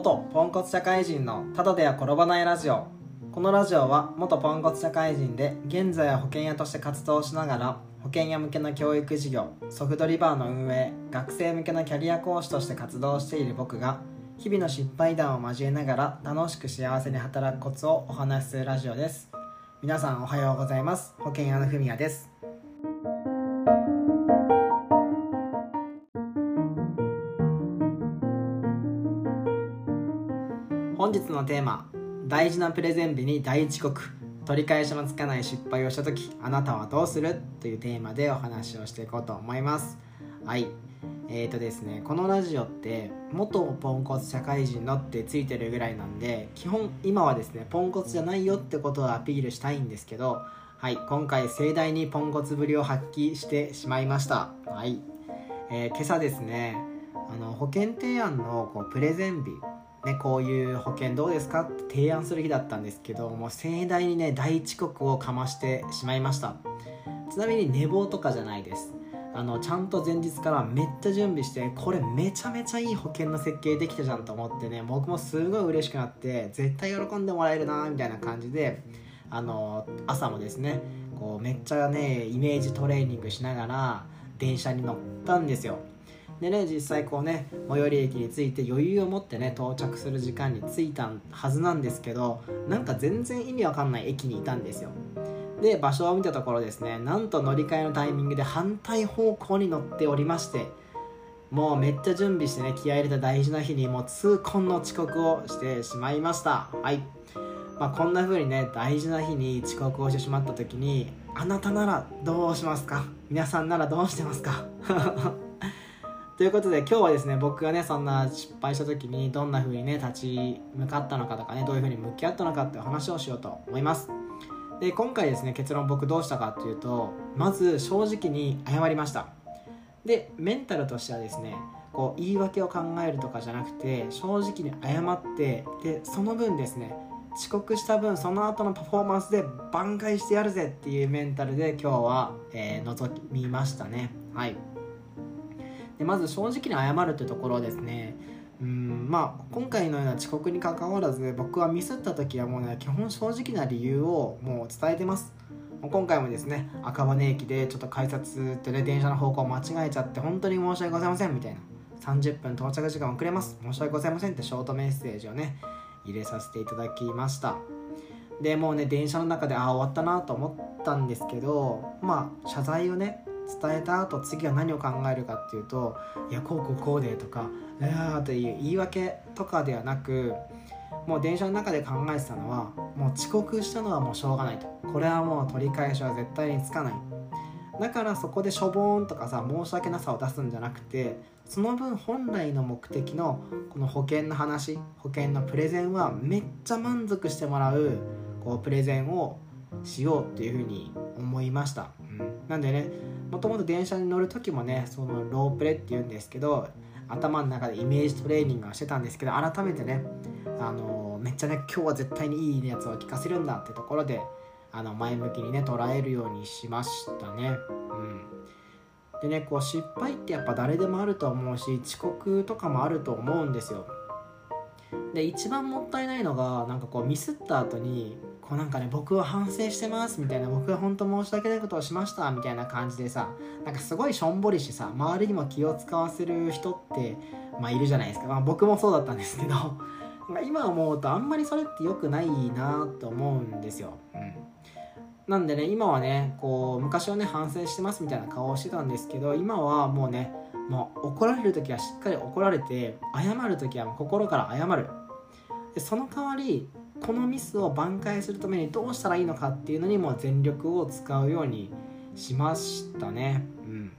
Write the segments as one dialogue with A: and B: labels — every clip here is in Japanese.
A: 元ポンコツ社会人のただでは転ばないラジオ。このラジオは元ポンコツ社会人で現在は保険屋として活動しながら保険屋向けの教育事業ソフトリバーの運営学生向けのキャリア講師として活動している僕が日々の失敗談を交えながら楽しく幸せに働くコツをお話しするラジオです。皆さんおはようございます。保険屋のふみやです。本日のテーマ大事なプレゼン日に大遅刻。取り返しのつかない失敗をした時あなたはどうする？というテーマでお話をしていこうと思います。はい。えーとですねこのラジオって元ポンコツ社会人のってついてるぐらいなんで基本今はですねポンコツじゃないよってことをアピールしたいんですけどはい。今回盛大にポンコツぶりを発揮してしまいました。はい、えー、今朝ですねあの保険提案のこうプレゼン日ね、こういう保険どうですかって提案する日だったんですけどもう盛大にね大遅刻をかましてしまいました。ちなみに寝坊とかじゃないです。あのちゃんと前日からめっちゃ準備してこれめちゃめちゃいい保険の設計できたじゃんと思ってね僕もすごい嬉しくなって絶対喜んでもらえるなみたいな感じであの朝もですねこうめっちゃねイメージトレーニングしながら電車に乗ったんですよ。でね実際こうね最寄り駅に着いて余裕を持ってね到着する時間に着いたはずなんですけどなんか全然意味わかんない駅にいたんですよ。で場所を見たところですねなんと乗り換えのタイミングで反対方向に乗っておりましてもうめっちゃ準備してね気合入れた大事な日にもう痛恨の遅刻をしてしまいました。はい。まあ、こんな風にね大事な日に遅刻をしてしまった時にあなたならどうしますか？皆さんならどうしてますか？ということで今日はですね僕がねそんな失敗した時にどんな風にね立ち向かったのかとかねどういう風に向き合ったのかっていう話をしようと思います。で今回ですね結論僕どうしたかっていうとまず正直に謝りました。でメンタルとしてはですねこう言い訳を考えるとかじゃなくて正直に謝ってでその分ですね遅刻した分その後のパフォーマンスで挽回してやるぜっていうメンタルで今日は、えー、臨みましたね。はい。でまず正直に謝るってところですね。うんまあ今回のような遅刻にかかわらず僕はミスった時はもうね基本正直な理由をもう伝えてます。今回もですね赤羽駅でちょっと改札ってね電車の方向を間違えちゃって本当に申し訳ございませんみたいな。30分到着時間遅れます。申し訳ございませんってショートメッセージをね入れさせていただきました。でもうね電車の中でああ終わったなと思ったんですけどまあ謝罪をね伝えた後次は何を考えるかっていうといやこうこうこうでとかいやという言い訳とかではなくもう電車の中で考えてたのはもう遅刻したのはもうしょうがないと。これはもう取り返しは絶対につかない。だからそこでしょぼーんとかさ申し訳なさを出すんじゃなくてその分本来の目的のこの保険の話保険のプレゼンはめっちゃ満足してもらうこうプレゼンをしようっていうふうに思いました、なんでねもともと電車に乗る時もねそのロープレっていうんですけど頭の中でイメージトレーニングをしてたんですけど改めてねあのめっちゃね今日は絶対にいいやつを聞かせるんだってところであの前向きにね捉えるようにしましたね。うん。でねこう失敗ってやっぱ誰でもあると思うし遅刻とかもあると思うんですよ。で一番もったいないのがなんかこうミスった後にこうなんかね僕は反省してますみたいな僕は本当申し訳ないことをしましたみたいな感じでさなんかすごいしょんぼりしてさ周りにも気を使わせる人ってまあいるじゃないですか、まあ、僕もそうだったんですけど 今思うとあんまりそれって良くないなと思うんですよ、うん、なんでね今はねこう昔はね反省してますみたいな顔をしてたんですけど今はもうねもう怒られる時はしっかり怒られて謝る時は心から謝る。でその代わりこのミスを挽回するためにどうしたらいいのかっていうのにも全力を使うようにしましたね。うん。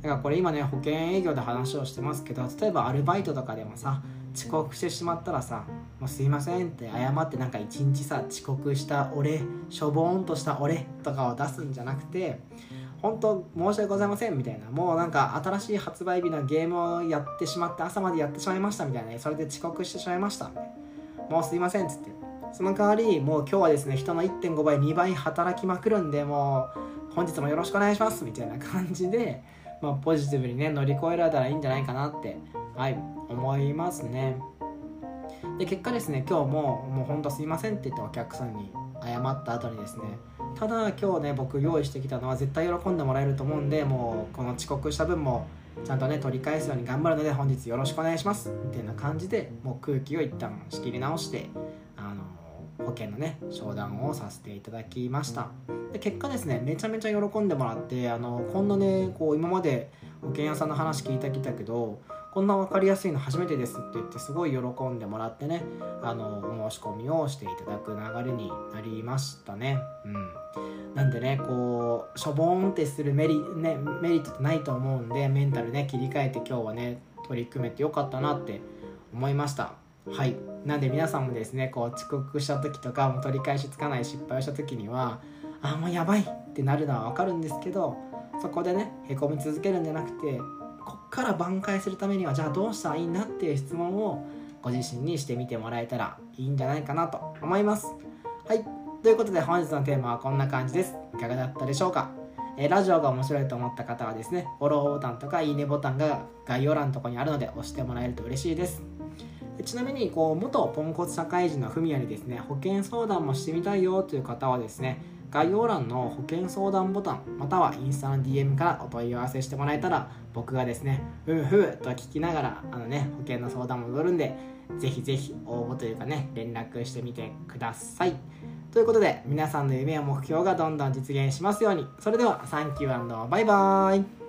A: だからこれ今ね保険営業で話をしてますけど例えばアルバイトとかでもさ遅刻してしまったらさ「もうすいません」って謝ってなんか一日さ遅刻した俺しょぼーんとした俺とかを出すんじゃなくて本当申し訳ございませんみたいなもうなんか新しい発売日のゲームをやってしまって朝までやってしまいましたみたいなそれで遅刻してしまいました。もうすいませんっつって。その代わりもう今日はですね人の1.5倍2倍働きまくるんでもう本日もよろしくお願いしますみたいな感じで、まあ、ポジティブにね乗り越えられたらいいんじゃないかなってはい思いますね。で結果ですね今日ももうほんとすいませんって言ってお客さんに謝った後にですねただ今日ね僕用意してきたのは絶対喜んでもらえると思うんでもうこの遅刻した分もちゃんとね取り返すように頑張るので本日よろしくお願いしますみたいな感じでもう空気を一旦仕切り直して保険のね商談をさせていただきました。で結果ですねめちゃめちゃ喜んでもらってあのこんなねこう今まで保険屋さんの話聞いてきたけどこんな分かりやすいの初めてですって言ってすごい喜んでもらってねあのお申し込みをしていただく流れになりましたね。うん。なんでねこうしょぼーんってするメリ,、ね、メリットってないと思うんでメンタルね切り替えて今日はね取り組めてよかったなって思いました。はい。なんで皆さんもですねこう遅刻した時とかも取り返しつかない失敗をした時にはあもうやばいってなるのは分かるんですけどそこでねへこみ続けるんじゃなくてこっから挽回するためにはじゃあどうしたらいいんだっていう質問をご自身にしてみてもらえたらいいんじゃないかなと思います。はい。ということで本日のテーマはこんな感じです。いかがだったでしょうか？えラジオが面白いと思った方はですねフォローボタンとかいいねボタンが概要欄のとこにあるので押してもらえると嬉しいです。ちなみにこう元ポンコツ社会人のフミヤにですね保険相談もしてみたいよという方はですね概要欄の保険相談ボタンまたはインスタの DM からお問い合わせしてもらえたら僕がですねふむふむと聞きながらあのね保険の相談も乗るんでぜひぜひ応募というかね連絡してみてください。ということで皆さんの夢や目標がどんどん実現しますように。それではサンキューバイバーイ。